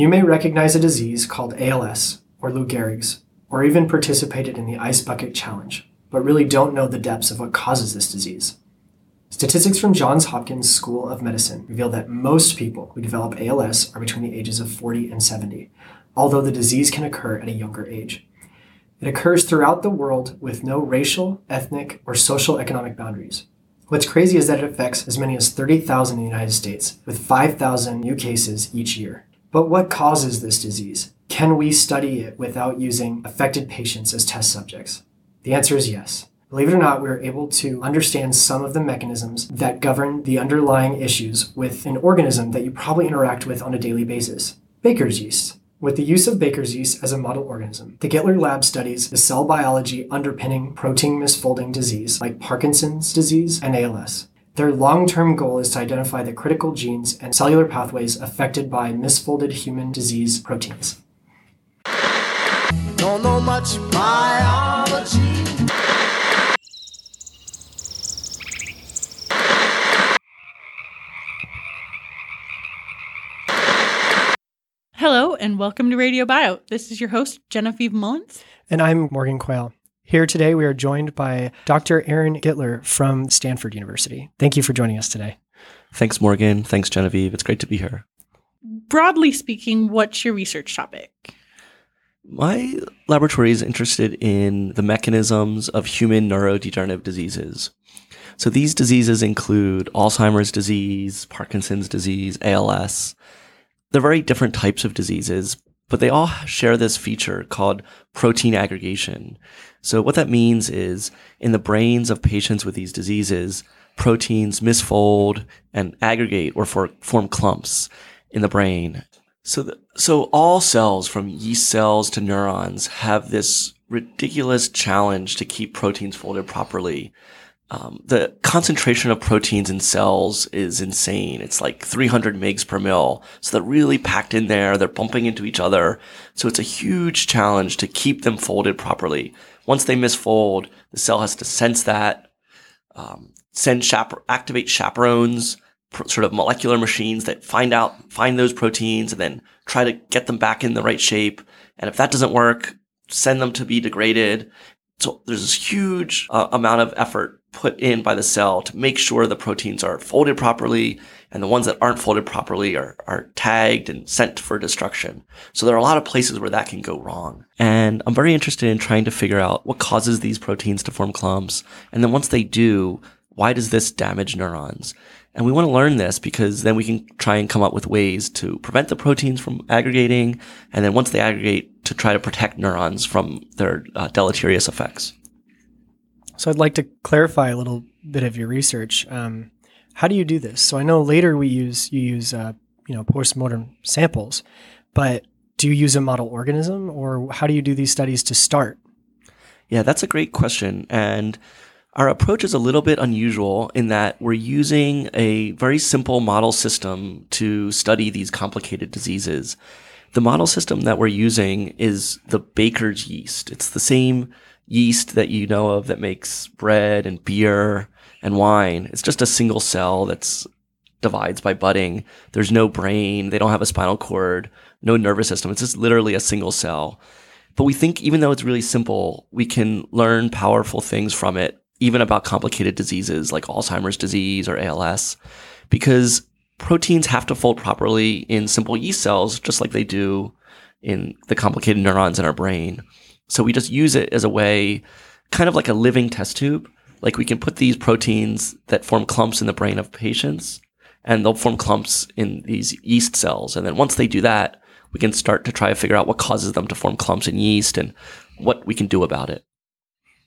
You may recognize a disease called ALS or Lou Gehrig's, or even participated in the Ice Bucket Challenge, but really don't know the depths of what causes this disease. Statistics from Johns Hopkins School of Medicine reveal that most people who develop ALS are between the ages of 40 and 70, although the disease can occur at a younger age. It occurs throughout the world with no racial, ethnic, or social economic boundaries. What's crazy is that it affects as many as 30,000 in the United States, with 5,000 new cases each year. But what causes this disease? Can we study it without using affected patients as test subjects? The answer is yes. Believe it or not, we are able to understand some of the mechanisms that govern the underlying issues with an organism that you probably interact with on a daily basis Baker's yeast. With the use of Baker's yeast as a model organism, the Gitler lab studies the cell biology underpinning protein misfolding disease like Parkinson's disease and ALS. Their long term goal is to identify the critical genes and cellular pathways affected by misfolded human disease proteins. Don't know much biology. Hello, and welcome to Radio Bio. This is your host, Genevieve Mullins. And I'm Morgan Quayle. Here today, we are joined by Dr. Aaron Gitler from Stanford University. Thank you for joining us today. Thanks, Morgan. Thanks, Genevieve. It's great to be here. Broadly speaking, what's your research topic? My laboratory is interested in the mechanisms of human neurodegenerative diseases. So these diseases include Alzheimer's disease, Parkinson's disease, ALS, they're very different types of diseases, but they all share this feature called protein aggregation. So what that means is in the brains of patients with these diseases, proteins misfold and aggregate or for, form clumps in the brain. So, the, so all cells from yeast cells to neurons have this ridiculous challenge to keep proteins folded properly um, the concentration of proteins in cells is insane. It's like 300 megs per mil. So they're really packed in there. They're bumping into each other. So it's a huge challenge to keep them folded properly. Once they misfold, the cell has to sense that, um, send chaper- activate chaperones, pr- sort of molecular machines that find out, find those proteins and then try to get them back in the right shape. And if that doesn't work, send them to be degraded. So there's this huge uh, amount of effort put in by the cell to make sure the proteins are folded properly and the ones that aren't folded properly are, are tagged and sent for destruction. So there are a lot of places where that can go wrong. And I'm very interested in trying to figure out what causes these proteins to form clumps. And then once they do, why does this damage neurons? And we want to learn this because then we can try and come up with ways to prevent the proteins from aggregating. And then once they aggregate, to try to protect neurons from their uh, deleterious effects. So I'd like to clarify a little bit of your research. Um, how do you do this? So I know later we use you use uh, you know postmortem samples, but do you use a model organism, or how do you do these studies to start? Yeah, that's a great question, and our approach is a little bit unusual in that we're using a very simple model system to study these complicated diseases. The model system that we're using is the baker's yeast. It's the same yeast that you know of that makes bread and beer and wine. It's just a single cell that's divides by budding. There's no brain. They don't have a spinal cord, no nervous system. It's just literally a single cell. But we think even though it's really simple, we can learn powerful things from it, even about complicated diseases like Alzheimer's disease or ALS, because proteins have to fold properly in simple yeast cells, just like they do in the complicated neurons in our brain. So we just use it as a way, kind of like a living test tube. Like we can put these proteins that form clumps in the brain of patients and they'll form clumps in these yeast cells. And then once they do that, we can start to try to figure out what causes them to form clumps in yeast and what we can do about it.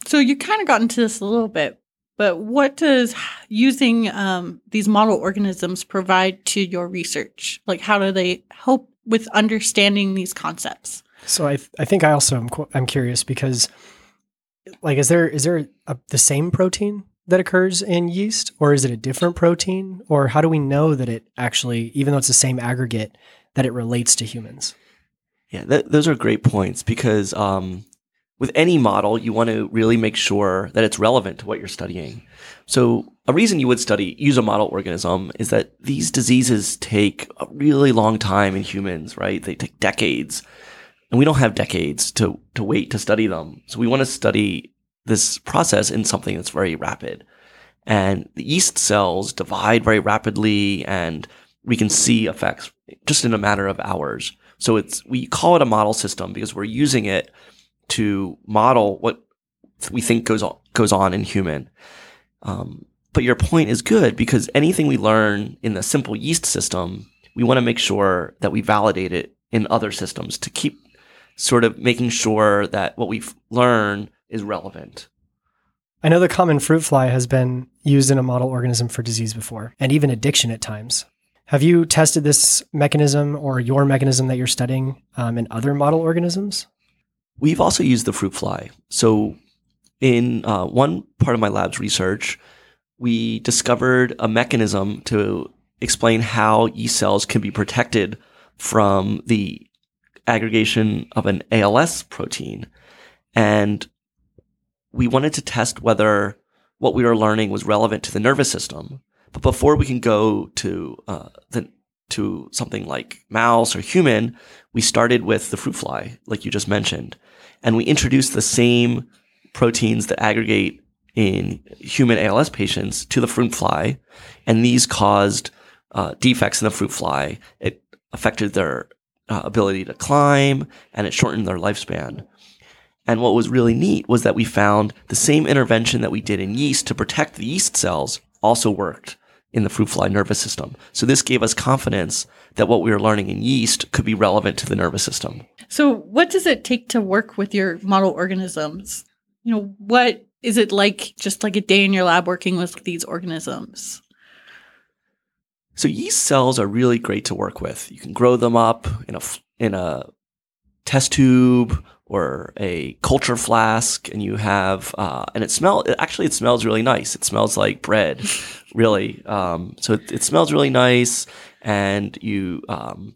So you kind of got into this a little bit, but what does using um, these model organisms provide to your research? Like, how do they help with understanding these concepts? So I I think I also am I'm curious because like is there is there a, the same protein that occurs in yeast or is it a different protein or how do we know that it actually even though it's the same aggregate that it relates to humans? Yeah, th- those are great points because um, with any model, you want to really make sure that it's relevant to what you're studying. So a reason you would study, use a model organism is that these diseases take a really long time in humans, right? They take decades and we don't have decades to, to wait to study them. So we want to study this process in something that's very rapid. And the yeast cells divide very rapidly and we can see effects just in a matter of hours. So it's, we call it a model system because we're using it to model what we think goes on, goes on in human. Um, but your point is good because anything we learn in the simple yeast system, we want to make sure that we validate it in other systems to keep sort of making sure that what we learn is relevant. I know the common fruit fly has been used in a model organism for disease before, and even addiction at times. Have you tested this mechanism or your mechanism that you're studying um, in other model organisms? We've also used the fruit fly. So, in uh, one part of my lab's research, we discovered a mechanism to explain how yeast cells can be protected from the aggregation of an ALS protein. And we wanted to test whether what we were learning was relevant to the nervous system. But before we can go to uh, the to something like mouse or human, we started with the fruit fly, like you just mentioned, and we introduced the same proteins that aggregate in human ALS patients to the fruit fly, and these caused uh, defects in the fruit fly. It affected their uh, ability to climb, and it shortened their lifespan. And what was really neat was that we found the same intervention that we did in yeast to protect the yeast cells also worked in the fruit fly nervous system. So this gave us confidence that what we were learning in yeast could be relevant to the nervous system. So what does it take to work with your model organisms? You know, what is it like just like a day in your lab working with these organisms? So yeast cells are really great to work with. You can grow them up in a in a test tube or a culture flask, and you have uh, and it smell actually it smells really nice. It smells like bread, really. Um, so it, it, smells really nice, and you um,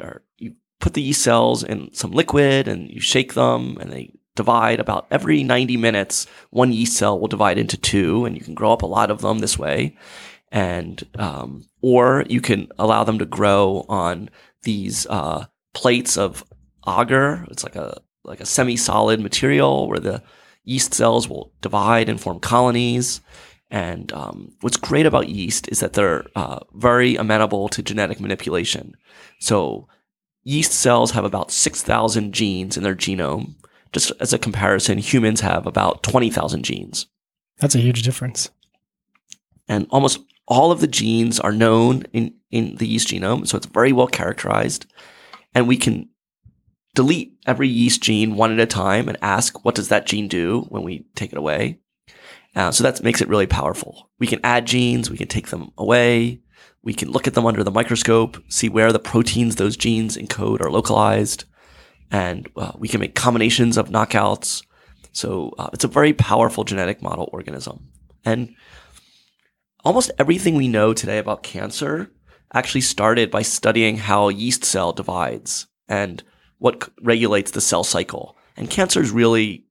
are, you put the yeast cells in some liquid and you shake them, and they divide about every 90 minutes. One yeast cell will divide into two, and you can grow up a lot of them this way and um, or you can allow them to grow on these uh, plates of agar. It's like a like a semi-solid material where the yeast cells will divide and form colonies. And um, what's great about yeast is that they're uh, very amenable to genetic manipulation. So yeast cells have about 6,000 genes in their genome. Just as a comparison, humans have about 20,000 genes. That's a huge difference. And almost all of the genes are known in, in the yeast genome, so it's very well characterized. And we can delete every yeast gene one at a time and ask, what does that gene do when we take it away? Uh, so that makes it really powerful. We can add genes, we can take them away, we can look at them under the microscope, see where the proteins those genes encode are localized, and uh, we can make combinations of knockouts. So uh, it's a very powerful genetic model organism. And almost everything we know today about cancer actually started by studying how yeast cell divides and what regulates the cell cycle. And cancer is really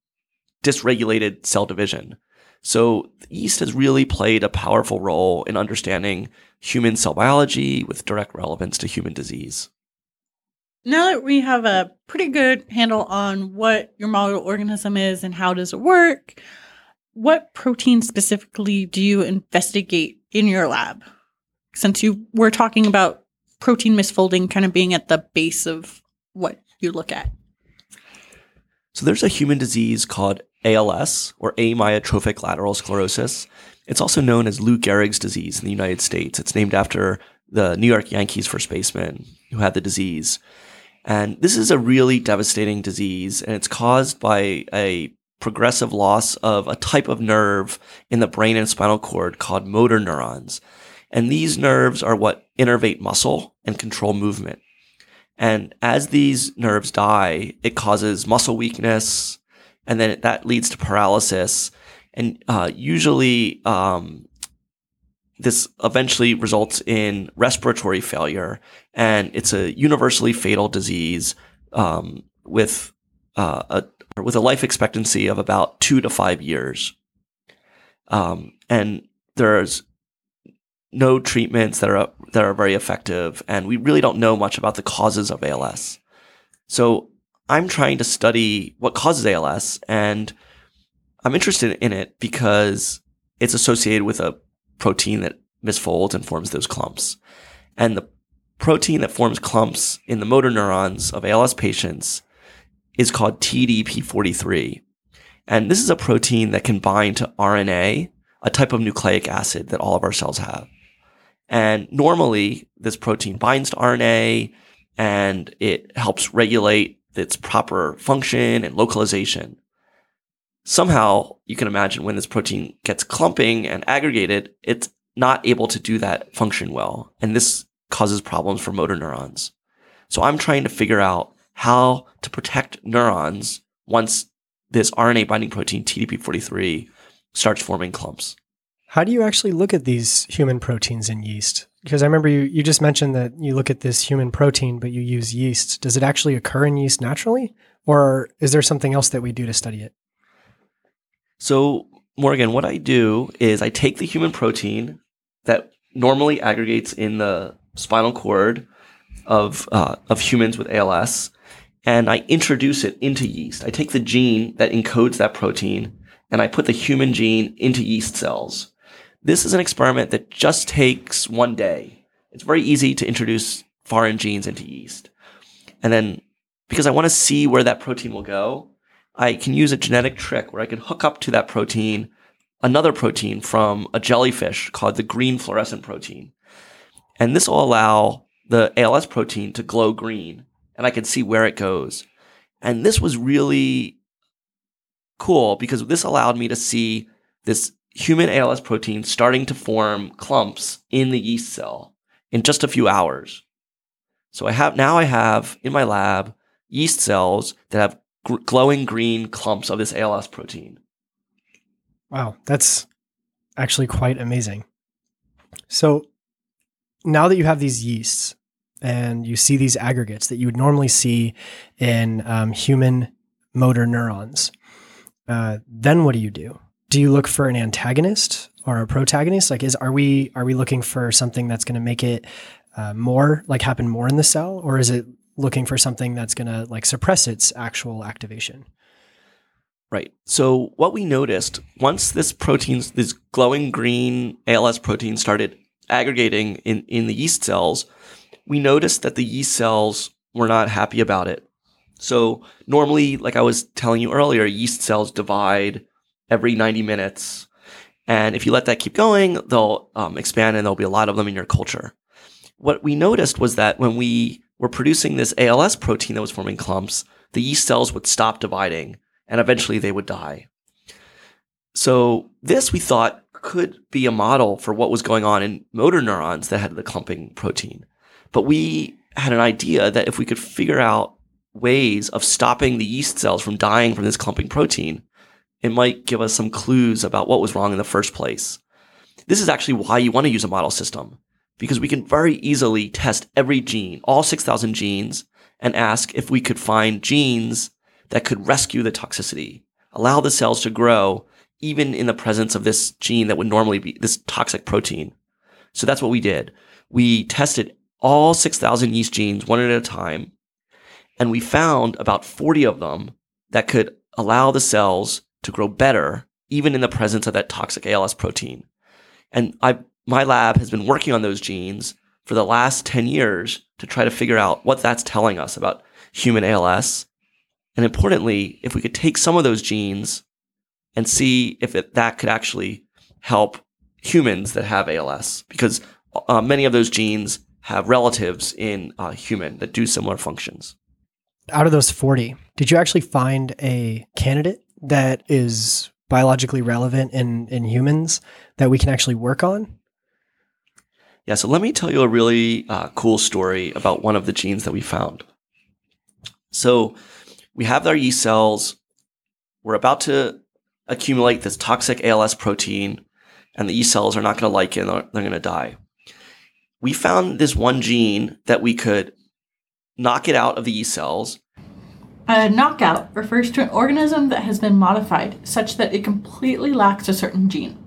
dysregulated cell division. So yeast has really played a powerful role in understanding human cell biology with direct relevance to human disease. Now that we have a pretty good handle on what your model organism is and how does it work, what protein specifically do you investigate in your lab? Since you were talking about protein misfolding kind of being at the base of what you look at. So there's a human disease called ALS or amyotrophic lateral sclerosis. It's also known as Lou Gehrig's disease in the United States. It's named after the New York Yankees first baseman who had the disease. And this is a really devastating disease, and it's caused by a progressive loss of a type of nerve in the brain and spinal cord called motor neurons. And these nerves are what innervate muscle and control movement. And as these nerves die, it causes muscle weakness, and then that leads to paralysis. And uh, usually, um, this eventually results in respiratory failure, and it's a universally fatal disease um, with uh, a, with a life expectancy of about two to five years. Um, and there's no treatments that are that are very effective, and we really don't know much about the causes of ALS. So I'm trying to study what causes ALS, and I'm interested in it because it's associated with a protein that misfolds and forms those clumps. And the protein that forms clumps in the motor neurons of ALS patients is called TDP43. And this is a protein that can bind to RNA, a type of nucleic acid that all of our cells have. And normally, this protein binds to RNA and it helps regulate its proper function and localization. Somehow, you can imagine when this protein gets clumping and aggregated, it's not able to do that function well. And this causes problems for motor neurons. So I'm trying to figure out how to protect neurons once this RNA binding protein TDP43 starts forming clumps. How do you actually look at these human proteins in yeast? Because I remember you, you just mentioned that you look at this human protein, but you use yeast. Does it actually occur in yeast naturally? Or is there something else that we do to study it? So, Morgan, what I do is I take the human protein that normally aggregates in the spinal cord of, uh, of humans with ALS, and I introduce it into yeast. I take the gene that encodes that protein and I put the human gene into yeast cells. This is an experiment that just takes one day. It's very easy to introduce foreign genes into yeast. And then because I want to see where that protein will go, I can use a genetic trick where I can hook up to that protein another protein from a jellyfish called the green fluorescent protein. And this will allow the ALS protein to glow green and I can see where it goes. And this was really cool because this allowed me to see this human ALS protein starting to form clumps in the yeast cell in just a few hours. So I have now I have in my lab yeast cells that have gr- glowing green clumps of this ALS protein. Wow, that's actually quite amazing. So now that you have these yeasts and you see these aggregates that you would normally see in um, human motor neurons, uh, then what do you do? Do you look for an antagonist or a protagonist? Like, is are we are we looking for something that's going to make it uh, more like happen more in the cell, or is it looking for something that's going to like suppress its actual activation? Right. So what we noticed once this protein, this glowing green ALS protein started aggregating in, in the yeast cells, we noticed that the yeast cells were not happy about it. So normally, like I was telling you earlier, yeast cells divide every 90 minutes. And if you let that keep going, they'll um, expand and there'll be a lot of them in your culture. What we noticed was that when we were producing this ALS protein that was forming clumps, the yeast cells would stop dividing and eventually they would die. So this we thought could be a model for what was going on in motor neurons that had the clumping protein. But we had an idea that if we could figure out ways of stopping the yeast cells from dying from this clumping protein, it might give us some clues about what was wrong in the first place. This is actually why you want to use a model system, because we can very easily test every gene, all 6,000 genes, and ask if we could find genes that could rescue the toxicity, allow the cells to grow even in the presence of this gene that would normally be this toxic protein. So that's what we did. We tested all 6,000 yeast genes one at a time, and we found about 40 of them that could allow the cells to grow better even in the presence of that toxic ALS protein. And I, my lab has been working on those genes for the last 10 years to try to figure out what that's telling us about human ALS and importantly, if we could take some of those genes and see if it, that could actually help humans that have ALS, because uh, many of those genes have relatives in uh, human that do similar functions. Out of those 40, did you actually find a candidate that is biologically relevant in, in humans that we can actually work on? Yeah, so let me tell you a really uh, cool story about one of the genes that we found. So, we have our yeast cells. We're about to accumulate this toxic ALS protein, and the yeast cells are not going to like it. They're, they're going to die. We found this one gene that we could knock it out of the yeast cells, A knockout refers to an organism that has been modified such that it completely lacks a certain gene.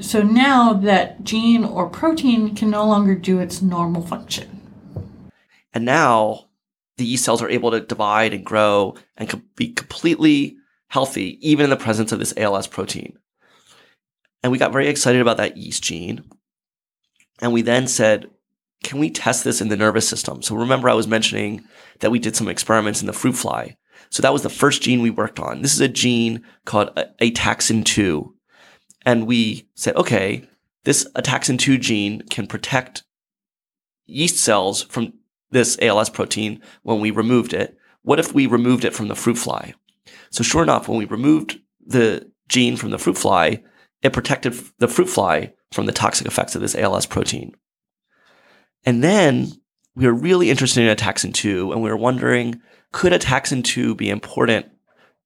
So now that gene or protein can no longer do its normal function. And now the yeast cells are able to divide and grow and be completely healthy, even in the presence of this ALS protein. And we got very excited about that yeast gene. And we then said, can we test this in the nervous system? So remember, I was mentioning that we did some experiments in the fruit fly. So that was the first gene we worked on. This is a gene called ataxin 2. And we said, okay, this ataxin 2 gene can protect yeast cells from this ALS protein when we removed it. What if we removed it from the fruit fly? So sure enough, when we removed the gene from the fruit fly, it protected the fruit fly from the toxic effects of this ALS protein. And then we were really interested in ataxin 2 and we were wondering, could ataxin 2 be important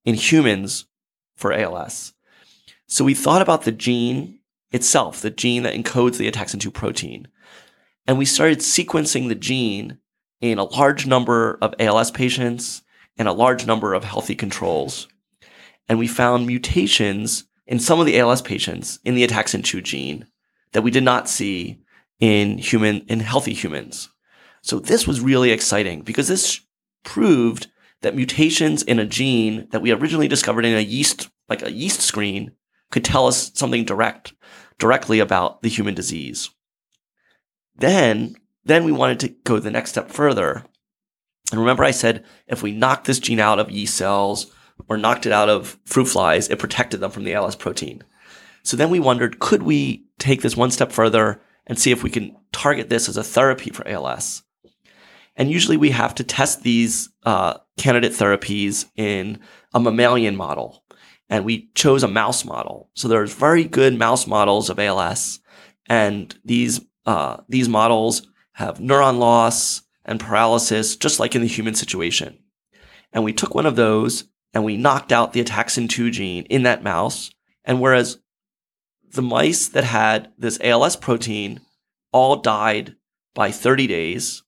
in humans for ALS? So we thought about the gene itself, the gene that encodes the ataxin 2 protein. And we started sequencing the gene in a large number of ALS patients and a large number of healthy controls. And we found mutations in some of the ALS patients in the ataxin 2 gene that we did not see in human in healthy humans. So this was really exciting because this proved that mutations in a gene that we originally discovered in a yeast like a yeast screen could tell us something direct directly about the human disease. Then then we wanted to go the next step further. And remember I said if we knocked this gene out of yeast cells or knocked it out of fruit flies, it protected them from the ALS protein. So then we wondered, could we take this one step further and see if we can target this as a therapy for ALS? And usually we have to test these uh, candidate therapies in a mammalian model. And we chose a mouse model. So there's very good mouse models of ALS. And these, uh, these models have neuron loss and paralysis, just like in the human situation. And we took one of those and we knocked out the ataxin 2 gene in that mouse. And whereas the mice that had this ALS protein all died by 30 days.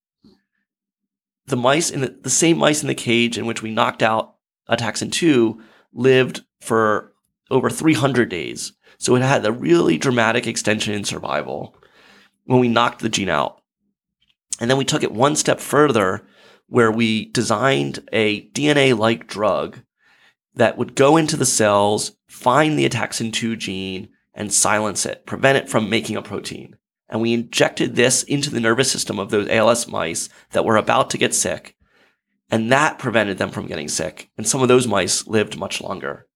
The mice in the, the same mice in the cage in which we knocked out Ataxin 2 lived for over 300 days. So it had a really dramatic extension in survival when we knocked the gene out. And then we took it one step further where we designed a DNA like drug that would go into the cells, find the Ataxin 2 gene, and silence it, prevent it from making a protein. And we injected this into the nervous system of those ALS mice that were about to get sick. And that prevented them from getting sick. And some of those mice lived much longer.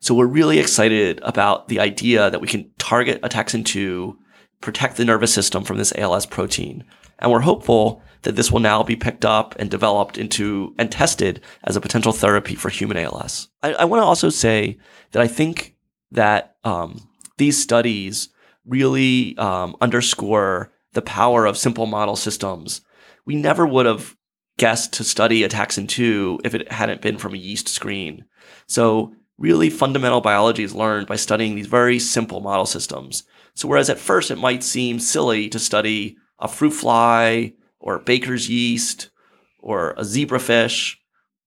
So we're really excited about the idea that we can target ataxin 2, protect the nervous system from this ALS protein. And we're hopeful that this will now be picked up and developed into and tested as a potential therapy for human ALS. I, I want to also say that I think that um, these studies really um, underscore the power of simple model systems. We never would have guessed to study ataxin 2 if it hadn't been from a yeast screen. So really fundamental biology is learned by studying these very simple model systems. So whereas at first it might seem silly to study a fruit fly or baker's yeast or a zebrafish,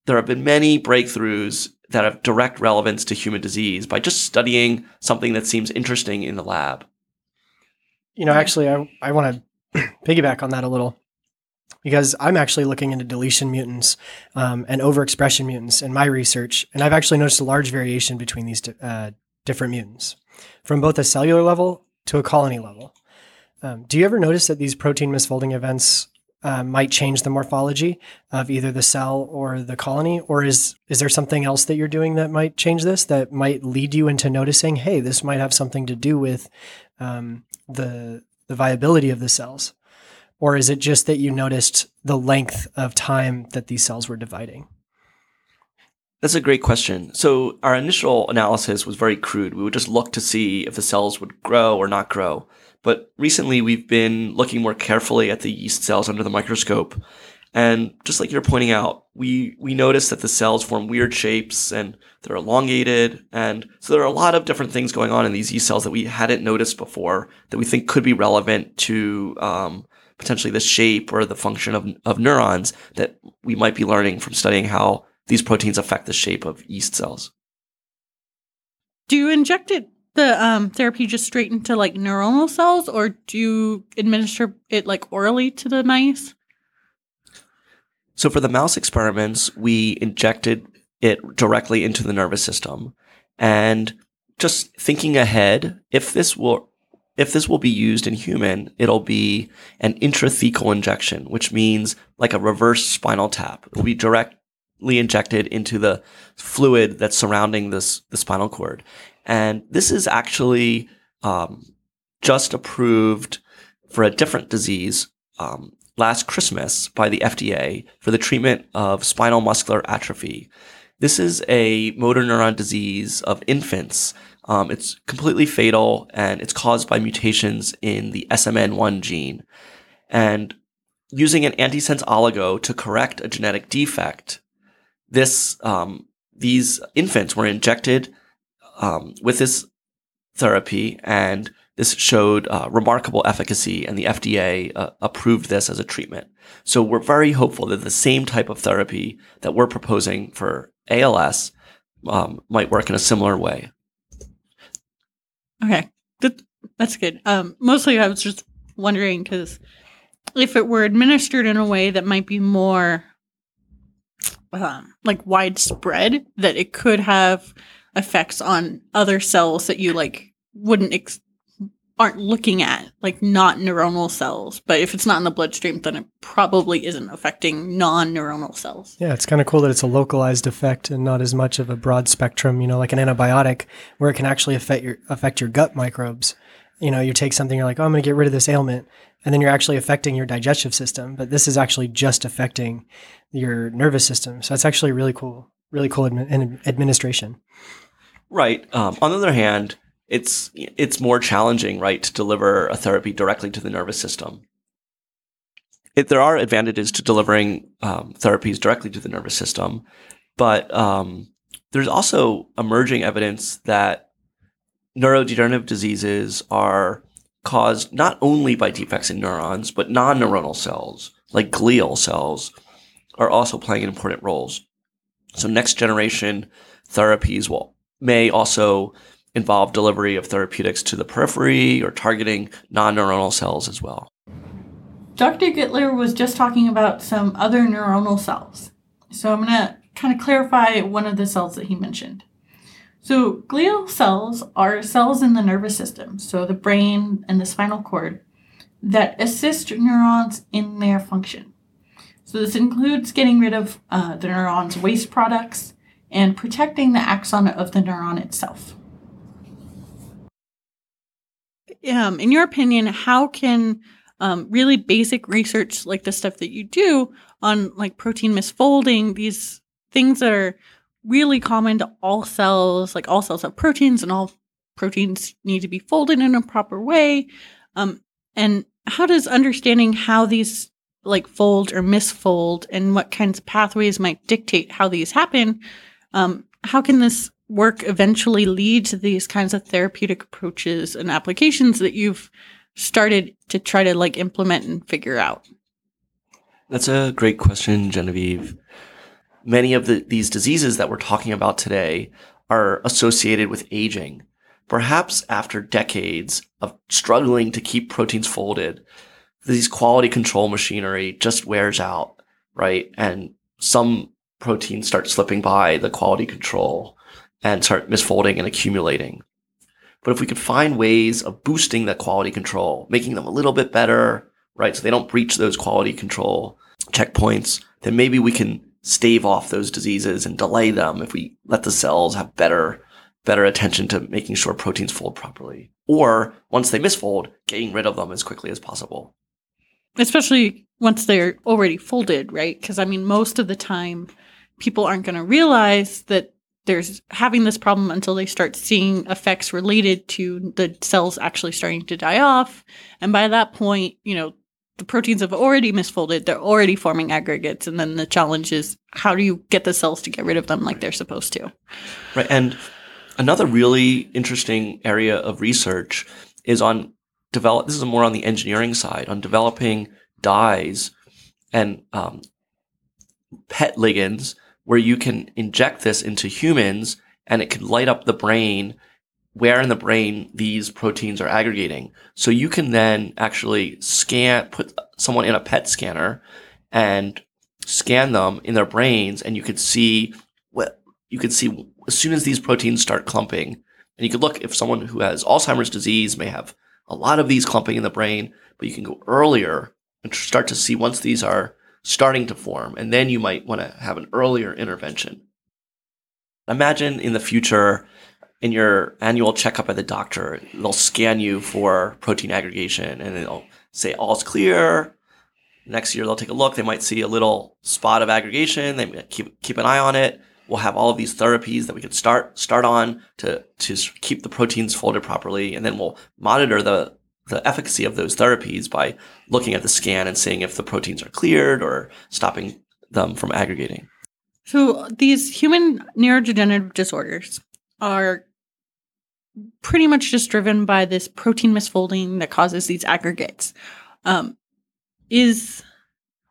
there have been many breakthroughs that have direct relevance to human disease by just studying something that seems interesting in the lab. You know, actually, I, I want to piggyback on that a little because I'm actually looking into deletion mutants um, and overexpression mutants in my research, and I've actually noticed a large variation between these uh, different mutants from both a cellular level to a colony level. Um, do you ever notice that these protein misfolding events uh, might change the morphology of either the cell or the colony or is is there something else that you're doing that might change this that might lead you into noticing hey this might have something to do with um, the the viability of the cells or is it just that you noticed the length of time that these cells were dividing that's a great question. So our initial analysis was very crude. We would just look to see if the cells would grow or not grow. But recently we've been looking more carefully at the yeast cells under the microscope. And just like you're pointing out, we, we noticed that the cells form weird shapes and they're elongated. And so there are a lot of different things going on in these yeast cells that we hadn't noticed before that we think could be relevant to um, potentially the shape or the function of, of neurons that we might be learning from studying how these proteins affect the shape of yeast cells. Do you inject it the um, therapy just straight into like neuronal cells, or do you administer it like orally to the mice? So for the mouse experiments, we injected it directly into the nervous system, and just thinking ahead, if this will if this will be used in human, it'll be an intrathecal injection, which means like a reverse spinal tap. It will be directly injected into the fluid that's surrounding this the spinal cord. And this is actually um, just approved for a different disease um, last Christmas by the FDA for the treatment of spinal muscular atrophy. This is a motor neuron disease of infants. Um, it's completely fatal and it's caused by mutations in the SMN1 gene. And using an antisense oligo to correct a genetic defect, this um, these infants were injected um, with this therapy, and this showed uh, remarkable efficacy, and the FDA uh, approved this as a treatment. So we're very hopeful that the same type of therapy that we're proposing for ALS um, might work in a similar way. Okay, that, that's good. Um, mostly, I was just wondering because if it were administered in a way that might be more um, like widespread, that it could have effects on other cells that you like wouldn't ex- aren't looking at like not neuronal cells. But if it's not in the bloodstream then it probably isn't affecting non-neuronal cells. Yeah it's kind of cool that it's a localized effect and not as much of a broad spectrum you know like an antibiotic where it can actually affect your affect your gut microbes. You know you take something you're like oh i'm going to get rid of this ailment and then you're actually affecting your digestive system. But this is actually just affecting your nervous system. So that's actually really cool really cool admi- administration Right. Um, on the other hand, it's it's more challenging, right, to deliver a therapy directly to the nervous system. It, there are advantages to delivering um, therapies directly to the nervous system, but um, there's also emerging evidence that neurodegenerative diseases are caused not only by defects in neurons, but non-neuronal cells like glial cells are also playing important roles. So next generation therapies will may also involve delivery of therapeutics to the periphery or targeting non neuronal cells as well. Dr. Gitler was just talking about some other neuronal cells. So I'm going to kind of clarify one of the cells that he mentioned. So, glial cells are cells in the nervous system, so the brain and the spinal cord, that assist neurons in their function. So, this includes getting rid of uh, the neuron's waste products, and protecting the axon of the neuron itself. Um, in your opinion, how can um, really basic research like the stuff that you do on like protein misfolding, these things that are really common to all cells, like all cells have proteins and all proteins need to be folded in a proper way. Um, and how does understanding how these like fold or misfold and what kinds of pathways might dictate how these happen um, how can this work eventually lead to these kinds of therapeutic approaches and applications that you've started to try to like implement and figure out? That's a great question, Genevieve. Many of the, these diseases that we're talking about today are associated with aging. Perhaps after decades of struggling to keep proteins folded, these quality control machinery just wears out, right? And some proteins start slipping by the quality control and start misfolding and accumulating. But if we could find ways of boosting that quality control, making them a little bit better, right, so they don't breach those quality control checkpoints, then maybe we can stave off those diseases and delay them if we let the cells have better better attention to making sure proteins fold properly. Or once they misfold, getting rid of them as quickly as possible. Especially once they're already folded, right? Because I mean, most of the time, people aren't going to realize that there's having this problem until they start seeing effects related to the cells actually starting to die off. And by that point, you know, the proteins have already misfolded, they're already forming aggregates. And then the challenge is how do you get the cells to get rid of them like they're supposed to? Right. And another really interesting area of research is on develop this is more on the engineering side on developing dyes and um, PET ligands where you can inject this into humans and it can light up the brain where in the brain these proteins are aggregating. So you can then actually scan, put someone in a PET scanner and scan them in their brains and you could see what you could see as soon as these proteins start clumping. And you could look if someone who has Alzheimer's disease may have a lot of these clumping in the brain, but you can go earlier and start to see once these are starting to form. And then you might want to have an earlier intervention. Imagine in the future, in your annual checkup at the doctor, they'll scan you for protein aggregation and they'll say all's clear. Next year they'll take a look. They might see a little spot of aggregation. They keep keep an eye on it. We'll have all of these therapies that we could start start on to to keep the proteins folded properly, and then we'll monitor the the efficacy of those therapies by looking at the scan and seeing if the proteins are cleared or stopping them from aggregating. So these human neurodegenerative disorders are pretty much just driven by this protein misfolding that causes these aggregates. Um, is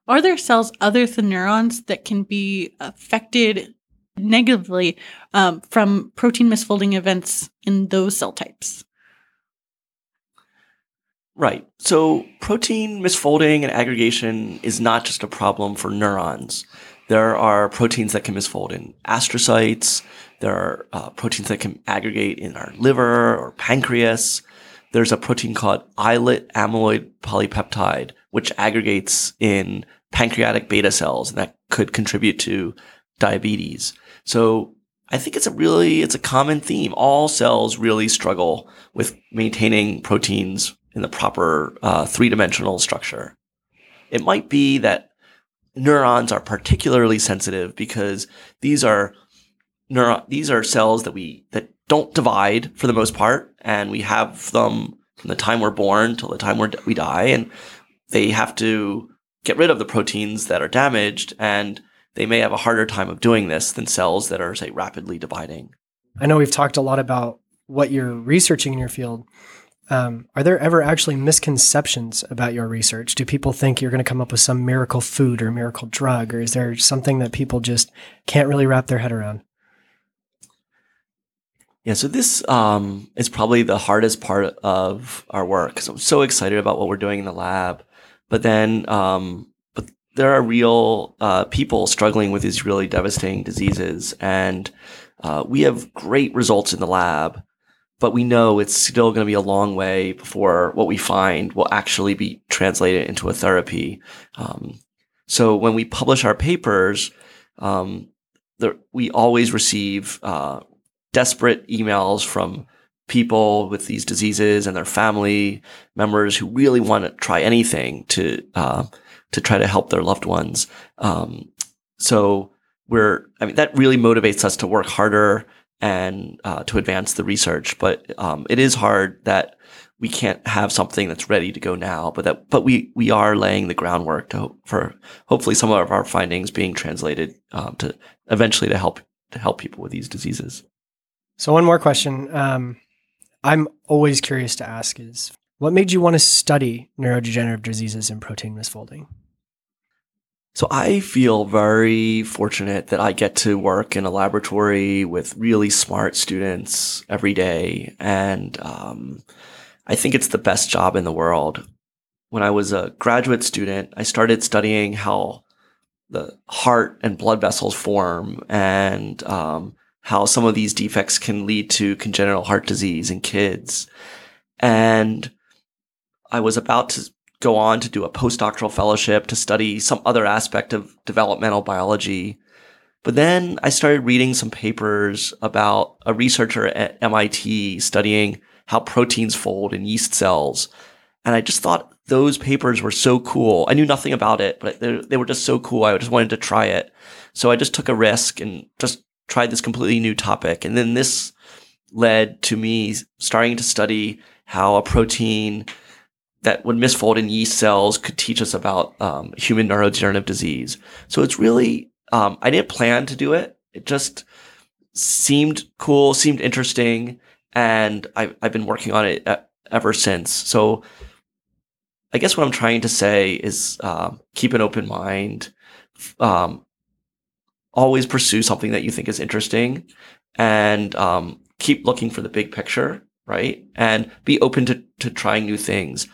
are there cells other than neurons that can be affected negatively um, from protein misfolding events in those cell types? Right. So protein misfolding and aggregation is not just a problem for neurons. There are proteins that can misfold in astrocytes. There are uh, proteins that can aggregate in our liver or pancreas. There's a protein called islet amyloid polypeptide, which aggregates in pancreatic beta cells, and that could contribute to diabetes. So I think it's a really, it's a common theme. All cells really struggle with maintaining proteins in the proper uh, three dimensional structure. It might be that neurons are particularly sensitive because these are neuron these are cells that we that don't divide for the most part, and we have them from the time we're born till the time we die, and they have to get rid of the proteins that are damaged, and they may have a harder time of doing this than cells that are say rapidly dividing. I know we've talked a lot about what you're researching in your field, um, are there ever actually misconceptions about your research? Do people think you're going to come up with some miracle food or miracle drug, or is there something that people just can't really wrap their head around? Yeah, so this um, is probably the hardest part of our work because I'm so excited about what we're doing in the lab, but then um, but there are real uh, people struggling with these really devastating diseases, and uh, we have great results in the lab but we know it's still going to be a long way before what we find will actually be translated into a therapy. Um, so when we publish our papers, um, the, we always receive uh, desperate emails from people with these diseases and their family members who really want to try anything to uh, to try to help their loved ones. Um, so we're, I mean, that really motivates us to work harder and uh, to advance the research. But um, it is hard that we can't have something that's ready to go now. But that but we we are laying the groundwork to for hopefully some of our findings being translated um, to eventually to help to help people with these diseases. So one more question. Um, I'm always curious to ask is what made you want to study neurodegenerative diseases and protein misfolding? So I feel very fortunate that I get to work in a laboratory with really smart students every day. And um, I think it's the best job in the world. When I was a graduate student, I started studying how the heart and blood vessels form and um, how some of these defects can lead to congenital heart disease in kids. And I was about to go on to do a postdoctoral fellowship to study some other aspect of developmental biology. But then I started reading some papers about a researcher at MIT studying how proteins fold in yeast cells. And I just thought those papers were so cool. I knew nothing about it, but they, were just so cool. I just wanted to try it. So I just took a risk and just tried this completely new topic. And then this led to me starting to study how a protein that would misfold in yeast cells could teach us about um, human neurodegenerative disease. So it's really, um, I didn't plan to do it. It just seemed cool, seemed interesting, and I, I've been working on it uh, ever since. So I guess what I'm trying to say is um, keep an open mind. Um, always pursue something that you think is interesting and um, keep looking for the big picture, right? And be open to, to trying new things.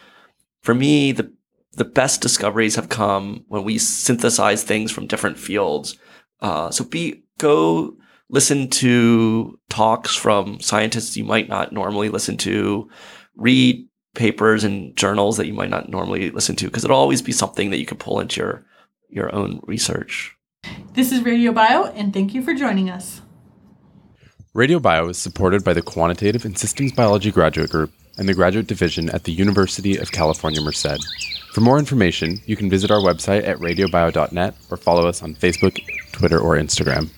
For me, the the best discoveries have come when we synthesize things from different fields. Uh, so be go listen to talks from scientists you might not normally listen to, read papers and journals that you might not normally listen to, because it'll always be something that you can pull into your your own research. This is Radio Bio, and thank you for joining us. Radio Bio is supported by the Quantitative and Systems Biology Graduate Group and the graduate division at the University of California, Merced. For more information, you can visit our website at radiobio.net or follow us on Facebook, Twitter, or Instagram.